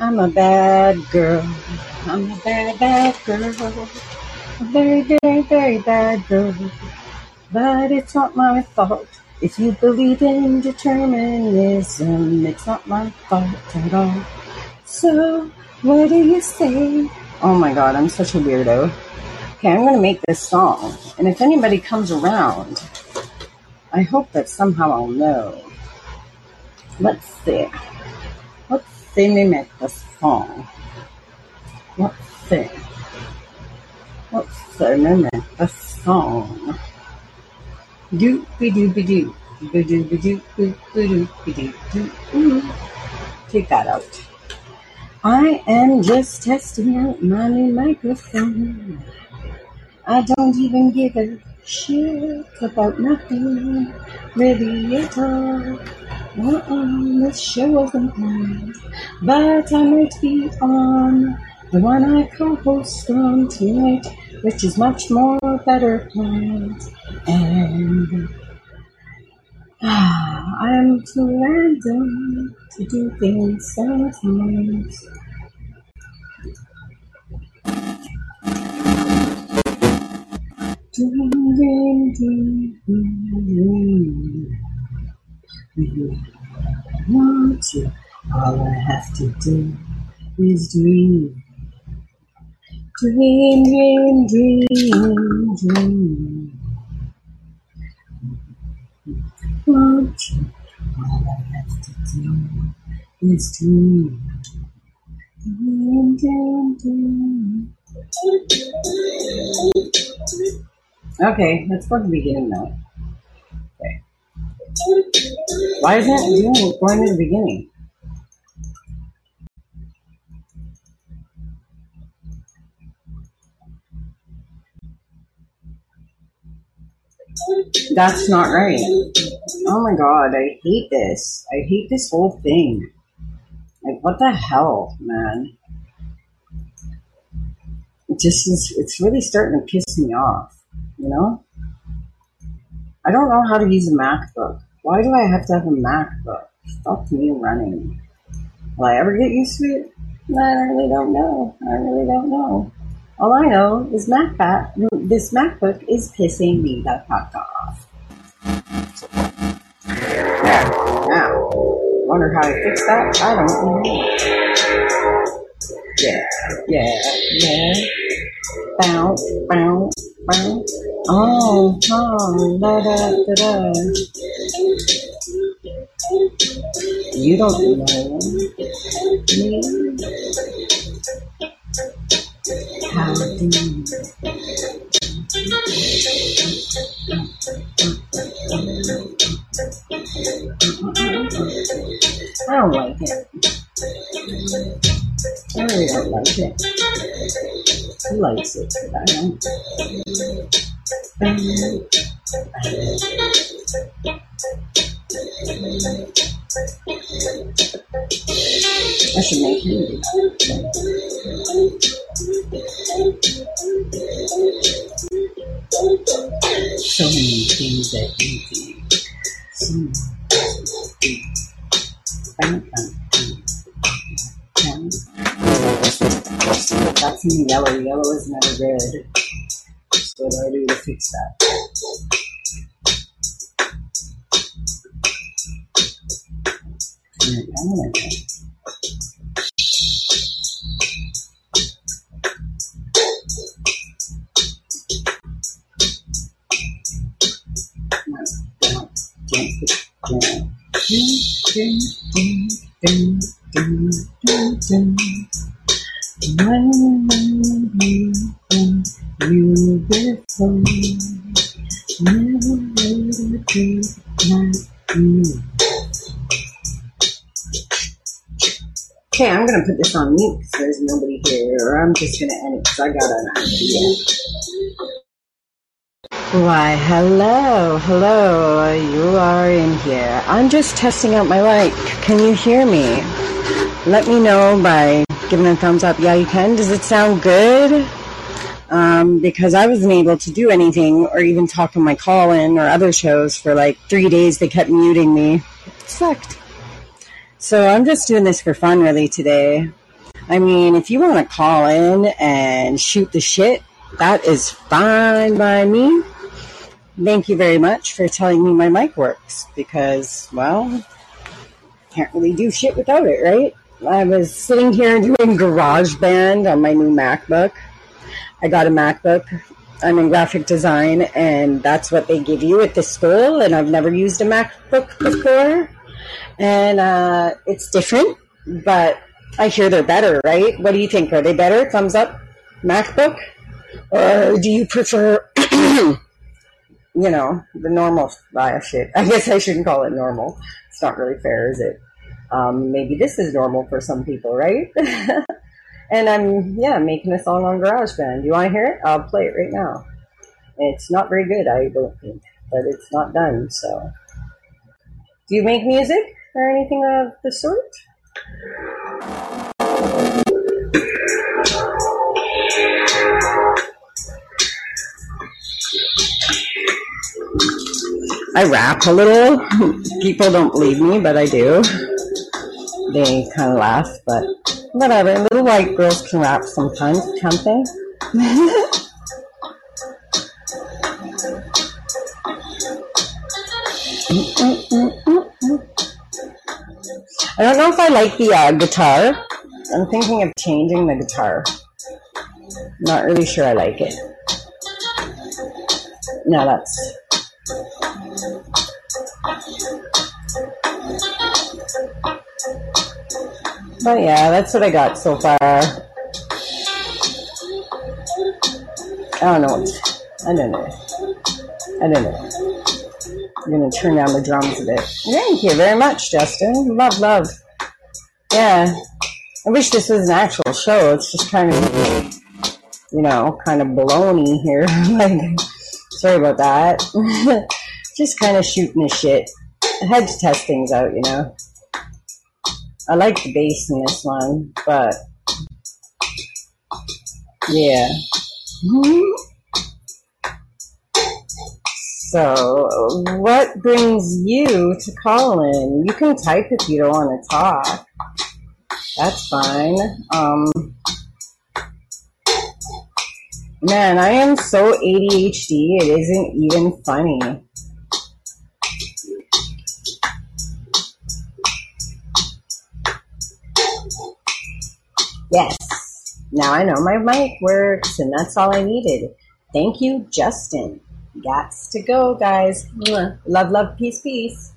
I'm a bad girl. I'm a bad, bad girl. A very, very, very bad girl. But it's not my fault. If you believe in determinism, it's not my fault at all. So, what do you say? Oh my god, I'm such a weirdo. Okay, I'm gonna make this song. And if anybody comes around, I hope that somehow I'll know. Let's see. See me make this song. Let's see. Let's see me make this song. Doopy doopy doo. Doopy doopy doopy doo. doo. Take that out. I am just testing out my new microphone. I don't even give a shit about nothing, really at all. This show wasn't planned, but I might be on the one I co-host on tonight, which is much more better planned. And ah, I'm too random to do things sometimes. Want to, all I have to do is dream. Dream, dream, dream, dream. Want to, all I have to do is dream. Dream, dream, dream. Okay, let's go to the beginning now. Why isn't it going to the beginning? That's not right. Oh my god, I hate this. I hate this whole thing. Like, what the hell, man? It just is, it's really starting to piss me off, you know? I don't know how to use a MacBook. Why do I have to have a MacBook? Stop me running. Will I ever get used to it? I really don't know. I really don't know. All I know is MacBook, this MacBook is pissing me the fuck off. Now, wonder how I fix that? I don't know. Yeah, yeah, yeah. Bounce, bounce, bounce. Oh, oh, da da da da. You don't know me. How do you? I don't like it. I really don't like it. He likes it, I don't. Should make So many things that you bam, bam. That's in yellow. Yellow is never good. Do I do to fix that? Turn it down. When you you. Okay, I'm gonna put this on mute because there's nobody here, I'm just gonna end it because I got an idea. Why, hello, hello, you are in here. I'm just testing out my mic. Can you hear me? Let me know by giving a thumbs up. Yeah, you can. Does it sound good? Um, because I wasn't able to do anything or even talk on my call in or other shows for like three days. They kept muting me. It sucked. So I'm just doing this for fun really today. I mean, if you want to call in and shoot the shit, that is fine by me. Thank you very much for telling me my mic works because, well, can't really do shit without it, right? I was sitting here doing GarageBand on my new MacBook. I got a MacBook. I'm in graphic design, and that's what they give you at the school. And I've never used a MacBook before, and uh, it's different, but I hear they're better, right? What do you think? Are they better? Thumbs up, MacBook, or do you prefer? you know, the normal shit. I guess I shouldn't call it normal. It's not really fair, is it? Um, maybe this is normal for some people, right? and I'm, yeah, making a song on GarageBand. You want to hear it? I'll play it right now. It's not very good, I don't think, but it's not done, so. Do you make music or anything of the sort? I rap a little. People don't believe me, but I do. They kind of laugh, but whatever. Little white girls can rap sometimes, can't they? I don't know if I like the uh, guitar. I'm thinking of changing the guitar. Not really sure I like it. No, that's but yeah, that's what I got so far. I don't know. I don't know. I don't know. I'm gonna turn down the drums a bit. Thank you very much, Justin. Love, love. Yeah. I wish this was an actual show. It's just kind of, you know, kind of baloney here. like, sorry about that. just kind of shooting the shit. I had to test things out, you know. I like the bass in this one, but yeah. So, what brings you to Callin? You can type if you don't want to talk. That's fine. Um, man, I am so ADHD, it isn't even funny. Yes. Now I know my mic works, and that's all I needed. Thank you, Justin. Gots to go, guys. Love, love, peace, peace.